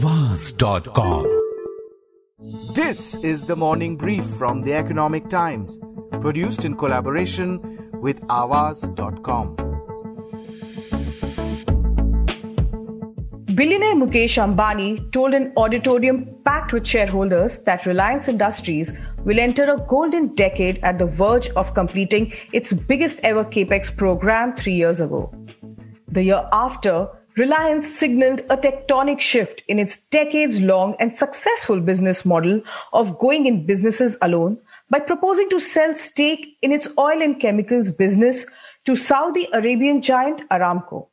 Aawaz.com. This is the morning brief from the Economic Times, produced in collaboration with Aawaz.com. Billionaire Mukesh Ambani told an auditorium packed with shareholders that Reliance Industries will enter a golden decade at the verge of completing its biggest ever capex program three years ago. The year after, Reliance signaled a tectonic shift in its decades long and successful business model of going in businesses alone by proposing to sell stake in its oil and chemicals business to Saudi Arabian giant Aramco.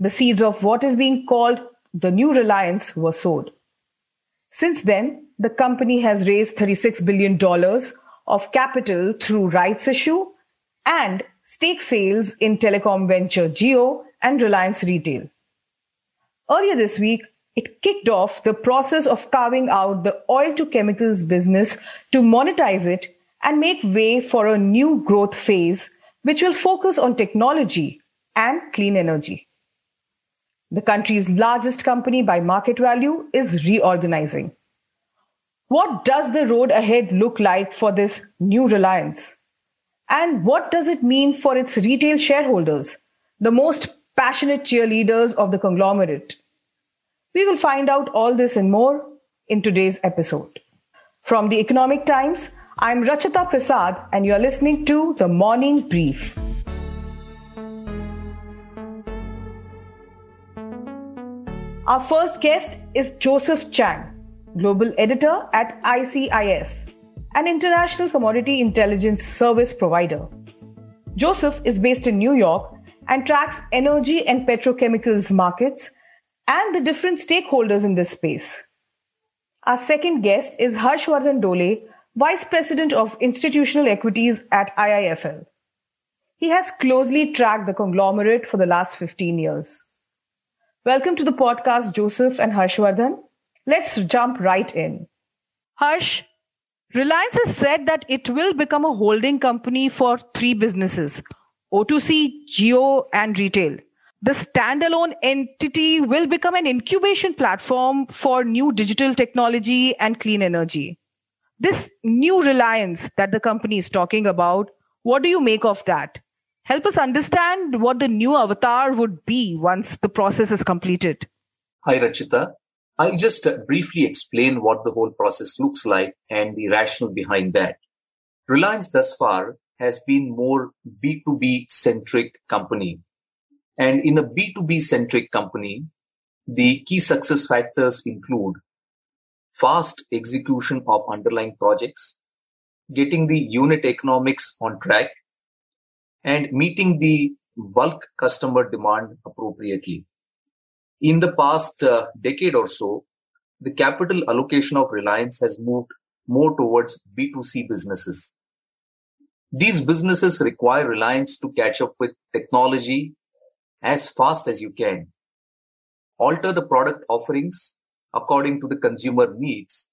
The seeds of what is being called the new Reliance were sowed. Since then, the company has raised $36 billion of capital through rights issue and stake sales in telecom venture Jio and Reliance Retail. Earlier this week, it kicked off the process of carving out the oil to chemicals business to monetize it and make way for a new growth phase which will focus on technology and clean energy. The country's largest company by market value is reorganizing. What does the road ahead look like for this new Reliance? And what does it mean for its retail shareholders, the most passionate cheerleaders of the conglomerate? We will find out all this and more in today's episode. From the Economic Times, I'm Rachita Prasad and you're listening to the Morning Brief. Our first guest is Joseph Chang, Global Editor at ICIS, an international commodity intelligence service provider. Joseph is based in New York and tracks energy and petrochemicals markets and the different stakeholders in this space. Our second guest is Harshvardhan Dole, Vice President of Institutional Equities at IIFL. He has closely tracked the conglomerate for the last 15 years. Welcome to the podcast, Joseph and Harshvardhan. Let's jump right in. Harsh, Reliance has said that it will become a holding company for three businesses O2C, Jio, and retail. The standalone entity will become an incubation platform for new digital technology and clean energy. This new reliance that the company is talking about, what do you make of that? Help us understand what the new avatar would be once the process is completed. Hi, Rachita. I'll just uh, briefly explain what the whole process looks like and the rationale behind that. Reliance thus far has been more B2B centric company. And in a B2B centric company, the key success factors include fast execution of underlying projects, getting the unit economics on track, and meeting the bulk customer demand appropriately. In the past uh, decade or so, the capital allocation of Reliance has moved more towards B2C businesses. These businesses require Reliance to catch up with technology as fast as you can, alter the product offerings according to the consumer needs,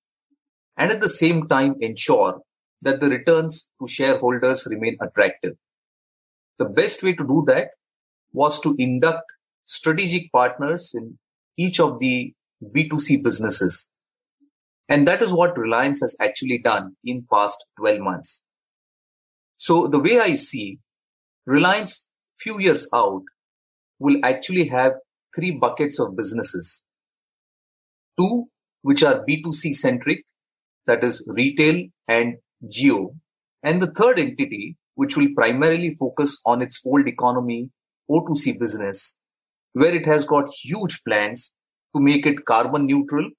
and at the same time ensure that the returns to shareholders remain attractive. The best way to do that was to induct strategic partners in each of the B2C businesses. And that is what Reliance has actually done in past 12 months. So the way I see Reliance few years out will actually have three buckets of businesses. Two, which are B2C centric, that is retail and Jio. And the third entity, which will primarily focus on its old economy O2C business, where it has got huge plans to make it carbon neutral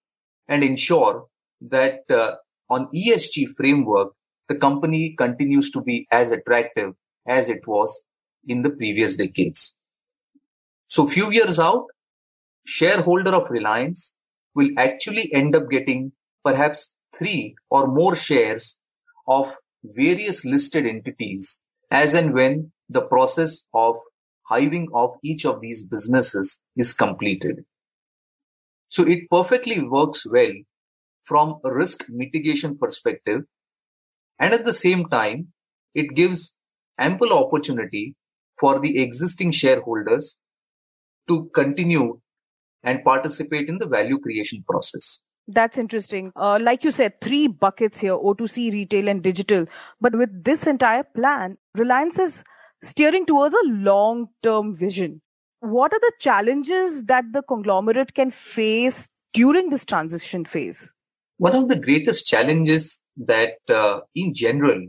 and ensure that uh, on ESG framework, the company continues to be as attractive as it was in the previous decades. So few years out, shareholder of Reliance will actually end up getting perhaps three or more shares of various listed entities as and when the process of hiving off each of these businesses is completed. So it perfectly works well from a risk mitigation perspective and at the same time, it gives ample opportunity for the existing shareholders to continue and participate in the value creation process. That's interesting. Uh, like you said, three buckets here O2C, retail, and digital. But with this entire plan, Reliance is steering towards a long term vision. What are the challenges that the conglomerate can face during this transition phase? One of the greatest challenges that, uh, in general,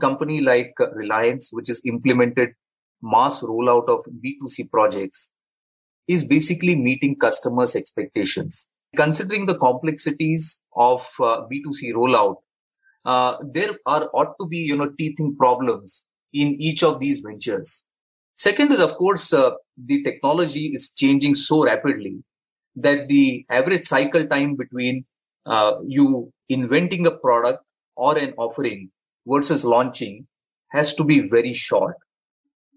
company like Reliance, which has implemented mass rollout of B2C projects, is basically meeting customers' expectations. Considering the complexities of uh, B2C rollout, uh, there are ought to be you know teething problems in each of these ventures. Second is of course uh, the technology is changing so rapidly that the average cycle time between uh, you inventing a product or an offering versus launching has to be very short.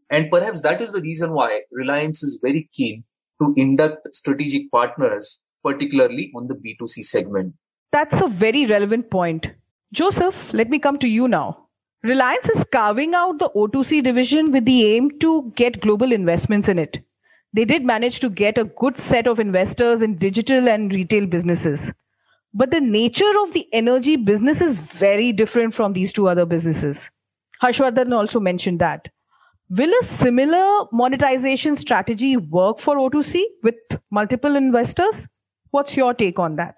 And perhaps that is the reason why Reliance is very keen to induct strategic partners, particularly on the B2C segment. That's a very relevant point. Joseph, let me come to you now. Reliance is carving out the O2C division with the aim to get global investments in it. They did manage to get a good set of investors in digital and retail businesses. But the nature of the energy business is very different from these two other businesses. Harshvardhan also mentioned that. Will a similar monetization strategy work for O2C with multiple investors? What's your take on that?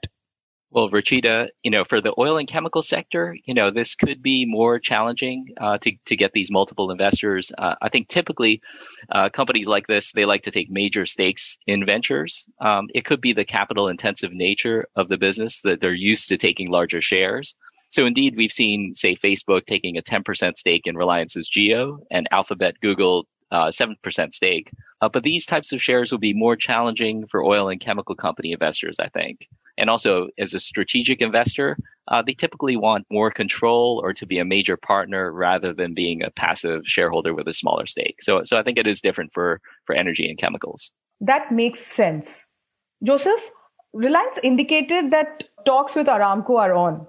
Well, Ruchita, you know, for the oil and chemical sector, you know, this could be more challenging uh, to to get these multiple investors. Uh, I think typically, uh, companies like this they like to take major stakes in ventures. Um, it could be the capital intensive nature of the business that they're used to taking larger shares. So indeed, we've seen, say, Facebook taking a 10% stake in Reliance's Jio and Alphabet, Google uh, 7% stake. Uh, but these types of shares will be more challenging for oil and chemical company investors, I think. And also, as a strategic investor, uh, they typically want more control or to be a major partner rather than being a passive shareholder with a smaller stake. So, so I think it is different for, for energy and chemicals. That makes sense. Joseph, Reliance indicated that talks with Aramco are on.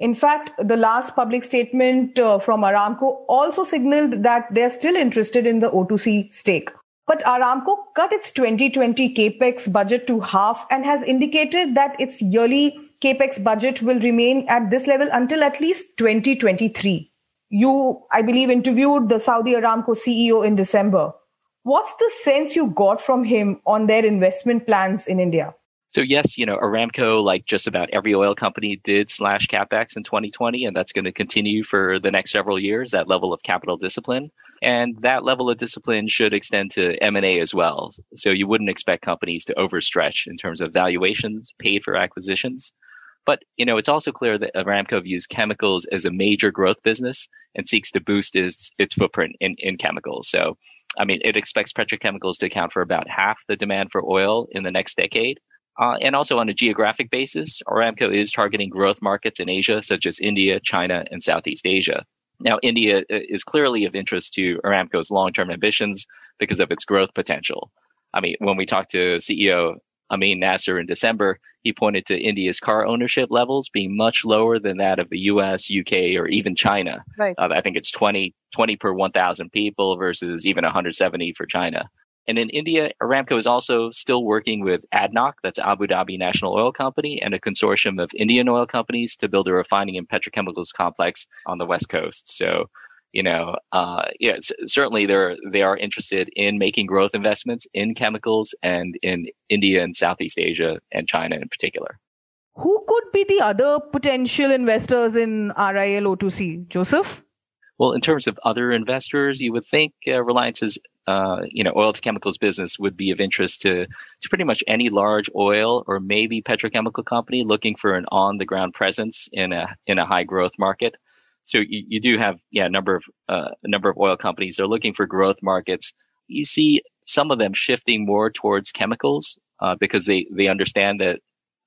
In fact, the last public statement uh, from Aramco also signaled that they're still interested in the O2C stake. But Aramco cut its 2020 capex budget to half and has indicated that its yearly capex budget will remain at this level until at least 2023. You, I believe, interviewed the Saudi Aramco CEO in December. What's the sense you got from him on their investment plans in India? So yes, you know, Aramco, like just about every oil company did slash capex in 2020, and that's going to continue for the next several years, that level of capital discipline. And that level of discipline should extend to M&A as well. So you wouldn't expect companies to overstretch in terms of valuations paid for acquisitions. But, you know, it's also clear that Aramco views chemicals as a major growth business and seeks to boost its, its footprint in, in chemicals. So, I mean, it expects petrochemicals to account for about half the demand for oil in the next decade uh, and also on a geographic basis, Aramco is targeting growth markets in Asia, such as India, China, and Southeast Asia. Now, India uh, is clearly of interest to Aramco's long-term ambitions because of its growth potential. I mean, when we talked to CEO Amin Nasser in December, he pointed to India's car ownership levels being much lower than that of the US, UK, or even China. Right. Uh, I think it's 20, 20 per 1,000 people versus even 170 for China. And in India, Aramco is also still working with ADNOC, that's Abu Dhabi National Oil Company, and a consortium of Indian oil companies to build a refining and petrochemicals complex on the West Coast. So, you know, uh, yeah, certainly they're, they are interested in making growth investments in chemicals and in India and Southeast Asia and China in particular. Who could be the other potential investors in RIL O2C? Joseph? Well, in terms of other investors, you would think uh, Reliance's uh, you know, oil to chemicals business would be of interest to, to pretty much any large oil or maybe petrochemical company looking for an on the ground presence in a, in a high growth market. So you, you do have, yeah, a number of, uh, a number of oil companies. They're looking for growth markets. You see some of them shifting more towards chemicals, uh, because they, they understand that,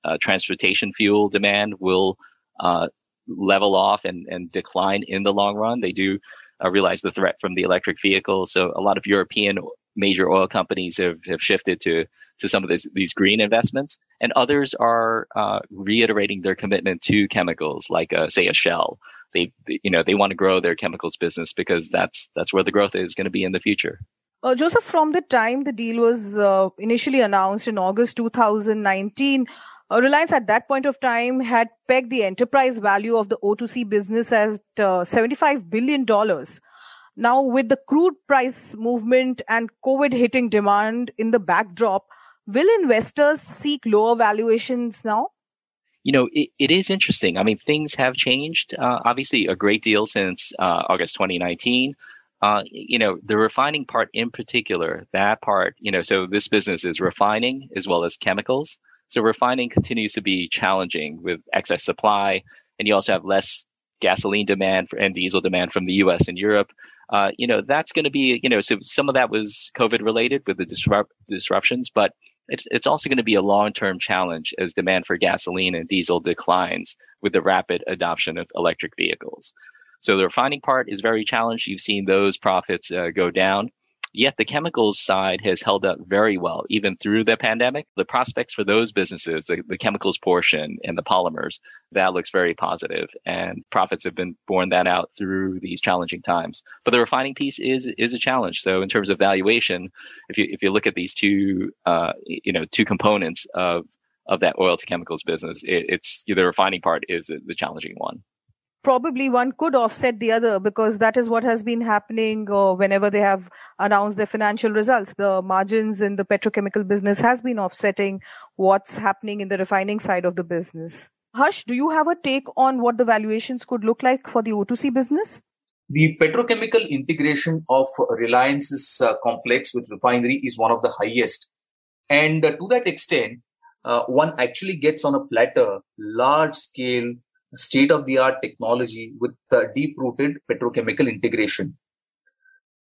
uh, transportation fuel demand will, uh, level off and, and decline in the long run. They do uh, realize the threat from the electric vehicle. So a lot of European major oil companies have, have shifted to to some of this, these green investments, and others are uh, reiterating their commitment to chemicals, like uh, say a Shell. They, you know, they want to grow their chemicals business because that's that's where the growth is going to be in the future. Uh, Joseph, from the time the deal was uh, initially announced in August 2019, uh, Reliance at that point of time had pegged the enterprise value of the O2C business as uh, $75 billion. Now, with the crude price movement and COVID hitting demand in the backdrop, will investors seek lower valuations now? You know, it, it is interesting. I mean, things have changed, uh, obviously, a great deal since uh, August 2019. Uh, you know, the refining part in particular, that part, you know, so this business is refining as well as chemicals. So refining continues to be challenging with excess supply, and you also have less gasoline demand for, and diesel demand from the U.S. and Europe. Uh, you know, that's going to be, you know, so some of that was COVID related with the disrupt, disruptions, but it's, it's also going to be a long-term challenge as demand for gasoline and diesel declines with the rapid adoption of electric vehicles. So the refining part is very challenged. You've seen those profits uh, go down. Yet the chemicals side has held up very well, even through the pandemic. The prospects for those businesses, the, the, chemicals portion and the polymers, that looks very positive and profits have been borne that out through these challenging times. But the refining piece is, is a challenge. So in terms of valuation, if you, if you look at these two, uh, you know, two components of, of that oil to chemicals business, it, it's the refining part is the challenging one probably one could offset the other because that is what has been happening uh, whenever they have announced their financial results. The margins in the petrochemical business has been offsetting what's happening in the refining side of the business. Harsh, do you have a take on what the valuations could look like for the O2C business? The petrochemical integration of Reliance's uh, complex with refinery is one of the highest. And uh, to that extent, uh, one actually gets on a platter large scale state of the art technology with deep rooted petrochemical integration.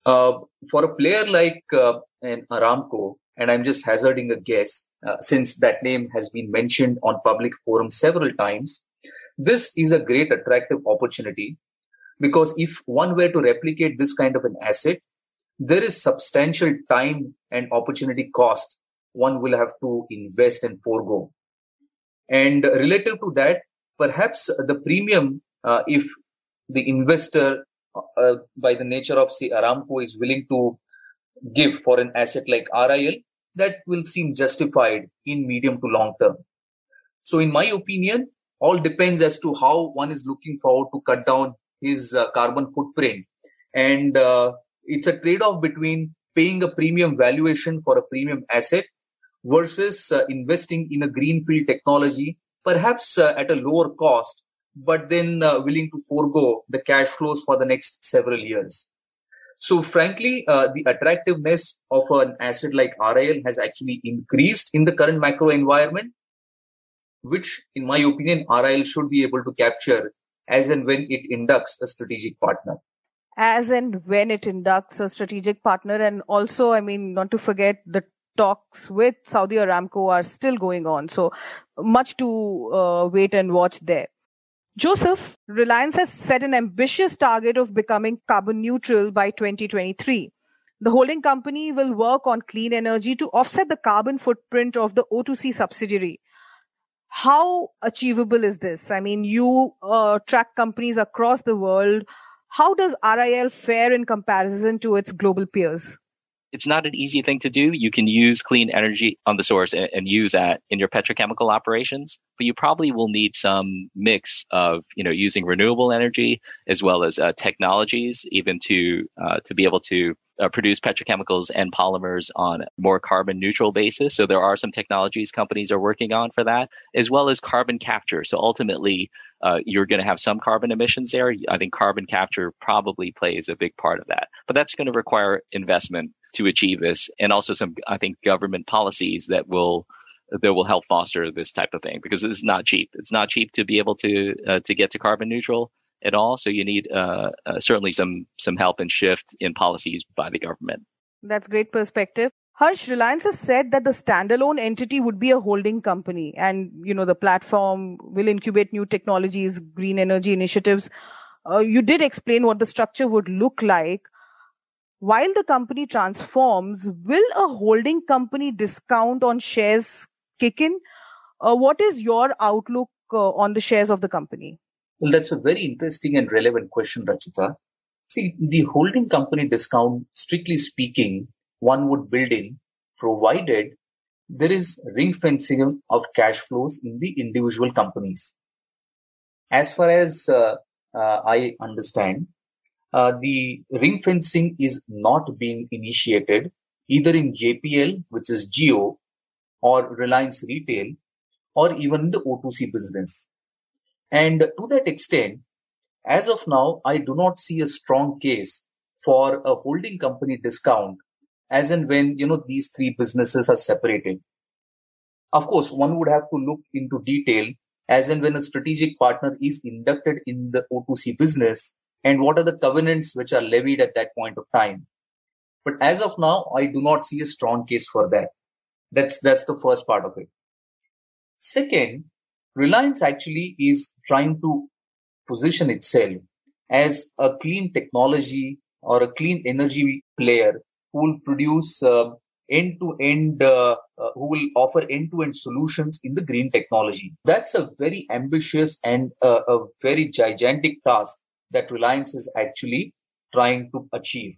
Uh, for a player like uh, an Aramco, and I'm just hazarding a guess, uh, since that name has been mentioned on public forums several times, this is a great attractive opportunity because if one were to replicate this kind of an asset, there is substantial time and opportunity cost one will have to invest and forego. And relative to that, perhaps the premium, uh, if the investor, uh, by the nature of say Aramco, is willing to give for an asset like RIL, that will seem justified in medium to long term. So, in my opinion, all depends as to how one is looking forward to cut down his uh, carbon footprint, and uh, it's a trade-off between paying a premium valuation for a premium asset versus uh, investing in a greenfield technology perhaps uh, at a lower cost, but then uh, willing to forego the cash flows for the next several years. So frankly, uh, the attractiveness of an asset like RIL has actually increased in the current macro environment, which in my opinion, RIL should be able to capture as and when it inducts a strategic partner as and when it inducts a strategic partner and also i mean not to forget the talks with Saudi Aramco are still going on. So much to uh, wait and watch there. Joseph, Reliance has set an ambitious target of becoming carbon neutral by 2023. The holding company will work on clean energy to offset the carbon footprint of the O2C subsidiary. How achievable is this? I mean, you uh, track companies across the world. How does RIL fare in comparison to its global peers? It's not an easy thing to do. You can use clean energy on the source and, and, use that in your petrochemical operations, but you probably will need some mix of, you know, using renewable energy as well as uh, technologies, even to uh, to be able to uh, produce petrochemicals and polymers on a more carbon neutral basis. So there are some technologies companies are working on for that, as well as carbon capture. So ultimately, uh, you're going to have some carbon emissions there. I think carbon capture probably plays a big part of that, but that's going to require investment to achieve this, and also some, I think, government policies that will that will help foster this type of thing because it's not cheap. It's not cheap to be able to uh, to get to carbon neutral at all. So you need uh, uh, certainly some some help and shift in policies by the government. That's great perspective. Harsh, Reliance has said that the standalone entity would be a holding company, and you know the platform will incubate new technologies, green energy initiatives. Uh, you did explain what the structure would look like. While the company transforms, will a holding company discount on shares kick in? Uh, what is your outlook uh, on the shares of the company? Well, that's a very interesting and relevant question, Rachita. See, the holding company discount, strictly speaking, one would build in, provided there is ring fencing of cash flows in the individual companies. As far as uh, uh, I understand, uh, the ring fencing is not being initiated either in JPL, which is Jio, or Reliance Retail, or even the O2C business. And to that extent, as of now, I do not see a strong case for a holding company discount as and when, you know, these three businesses are separated. Of course, one would have to look into detail as and when a strategic partner is inducted in the O2C business and what are the covenants which are levied at that point of time. But as of now, I do not see a strong case for that. That's, that's the first part of it. Second, Reliance actually is trying to position itself as a clean technology or a clean energy player who will produce uh, end-to-end, uh, uh, who will offer end-to-end solutions in the green technology. That's a very ambitious and uh, a very gigantic task that Reliance is actually trying to achieve.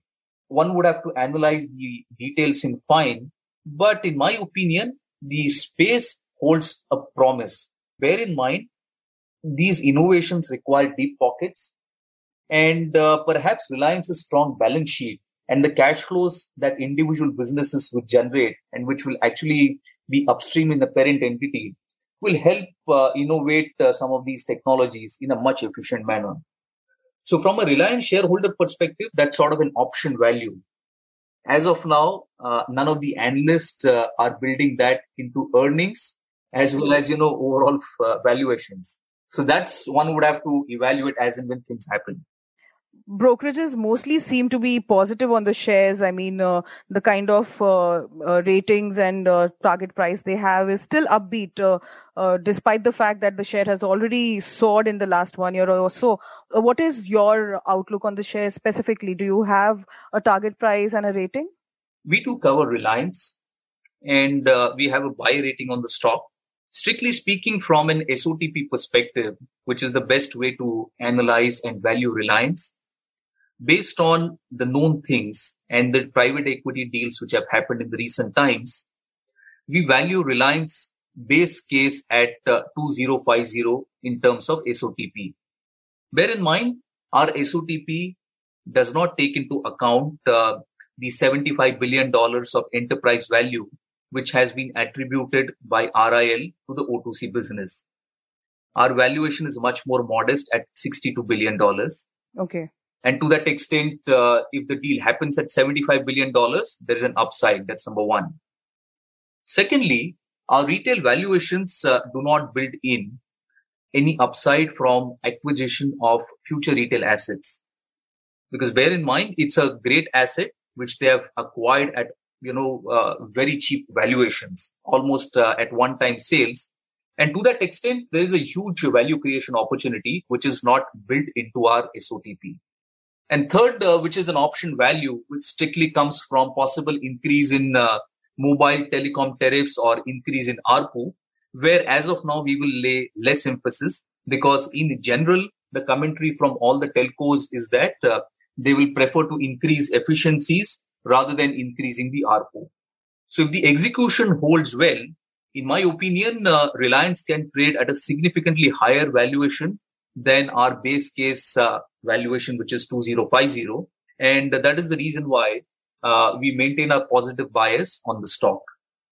One would have to analyze the details in fine, but in my opinion, the space holds a promise. Bear in mind, these innovations require deep pockets and uh, perhaps Reliance's strong balance sheet and the cash flows that individual businesses would generate and which will actually be upstream in the parent entity will help uh, innovate uh, some of these technologies in a much efficient manner. So from a Reliance shareholder perspective, that's sort of an option value. As of now, uh, none of the analysts uh, are building that into earnings as well as, you know, overall uh, valuations. So that's one would have to evaluate as and when things happen brokerages mostly seem to be positive on the shares. I mean, uh, the kind of uh, uh, ratings and uh, target price they have is still upbeat, uh, despite the fact that the share has already soared in the last one year or so. what is your outlook on the share specifically? Do you have a target price and a rating? We do cover Reliance, and we have a buy rating on the stock. Strictly speaking, from an SOTP perspective, which is the best way to analyze and value Reliance, based on the known things and the private equity deals which have happened in the recent times, we value Reliance base case at uh, 2050 in terms of SOTP. Bear in mind, our SOTP does not take into account uh, the $75 billion of enterprise value which has been attributed by RIL to the O2C business. Our valuation is much more modest at $62 billion. Okay. And to that extent, uh, if the deal happens at $75 billion, there's an upside. That's number one. Secondly, our retail valuations uh, do not build in any upside from acquisition of future retail assets. Because bear in mind, it's a great asset which they have acquired at, you know, uh, very cheap valuations, almost uh, at one time sales. And to that extent, there is a huge value creation opportunity, which is not built into our SOTP. And third, uh, which is an option value, which strictly comes from possible increase in uh, mobile telecom tariffs or increase in ARPU, where as of now we will lay less emphasis because in general, the commentary from all the telcos is that uh, they will prefer to increase efficiencies rather than increasing the ARPU. So if the execution holds well, in my opinion, uh, Reliance can trade at a significantly higher valuation than our base case uh, valuation, which is 2050. And that is the reason why uh, we maintain a positive bias on the stock.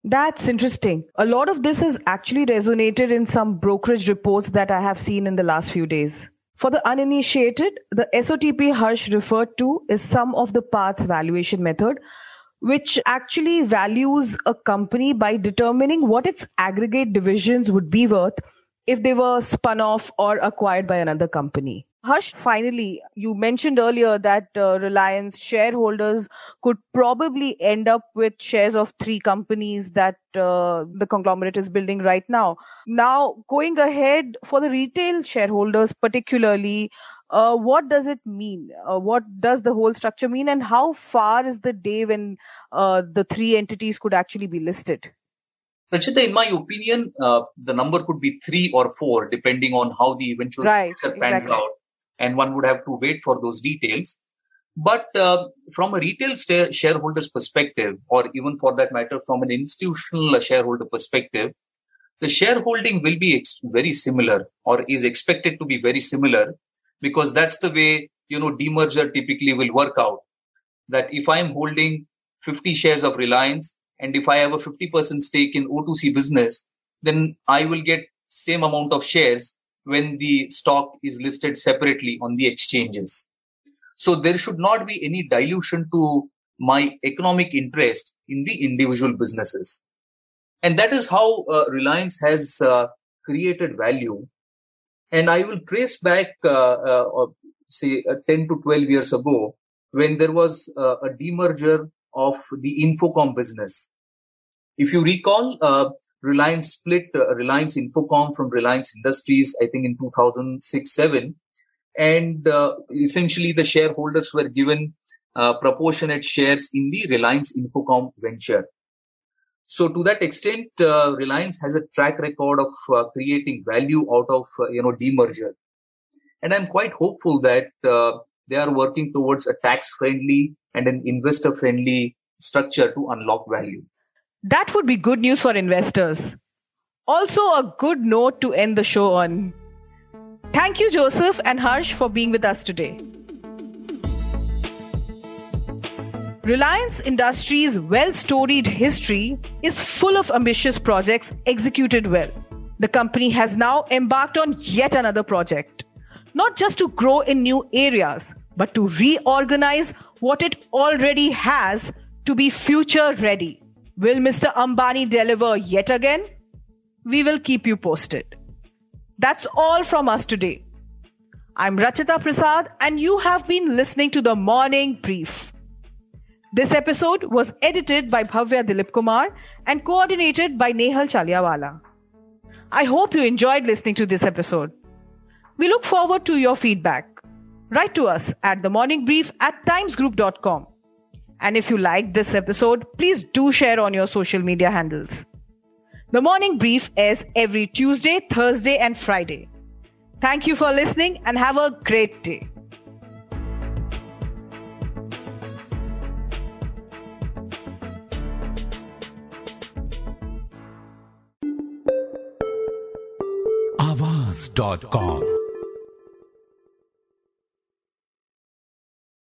That's interesting. A lot of this has actually resonated in some brokerage reports that I have seen in the last few days. For the uninitiated, the SOTP Harsh referred to is sum of the parts valuation method, which actually values a company by determining what its aggregate divisions would be worth if they were spun off or acquired by another company. Harsh, finally, you mentioned earlier that uh, Reliance shareholders could probably end up with shares of three companies that uh, the conglomerate is building right now. Now, going ahead for the retail shareholders, particularly, uh, what does it mean? Uh, what does the whole structure mean? And how far is the day when uh, the three entities could actually be listed? Rachita, in my opinion, uh, the number could be three or four, depending on how the eventual right, structure pans exactly. out. And one would have to wait for those details. But uh, from a retail sta- shareholder's perspective, or even for that matter, from an institutional shareholder perspective, the shareholding will be ex- very similar or is expected to be very similar because that's the way, you know, demerger typically will work out. That if I'm holding 50 shares of Reliance and if I have a 50% stake in O2C business, then I will get same amount of shares when the stock is listed separately on the exchanges. So there should not be any dilution to my economic interest in the individual businesses. And that is how uh, Reliance has uh, created value. And I will trace back, uh, uh say, uh, 10 to 12 years ago when there was uh, a demerger of the Infocomm business. If you recall, Reliance split Reliance Infocomm from Reliance Industries, I think in 2006 7. And essentially, the shareholders were given proportionate shares in the Reliance Infocomm venture. So to that extent, uh, Reliance has a track record of uh, creating value out of uh, you know demerger, and I'm quite hopeful that uh, they are working towards a tax-friendly and an investor-friendly structure to unlock value. That would be good news for investors. Also, a good note to end the show on. Thank you, Joseph and Harsh, for being with us today. Reliance Industries' well storied history is full of ambitious projects executed well. The company has now embarked on yet another project, not just to grow in new areas, but to reorganize what it already has to be future ready. Will Mr. Ambani deliver yet again? We will keep you posted. That's all from us today. I'm Rachita Prasad, and you have been listening to the Morning Brief. This episode was edited by Bhavya Dilip Kumar and coordinated by Nehal Chaliawala. I hope you enjoyed listening to this episode. We look forward to your feedback. Write to us at themorningbrief at timesgroup.com. And if you liked this episode, please do share on your social media handles. The Morning Brief airs every Tuesday, Thursday, and Friday. Thank you for listening and have a great day. Aawaz.com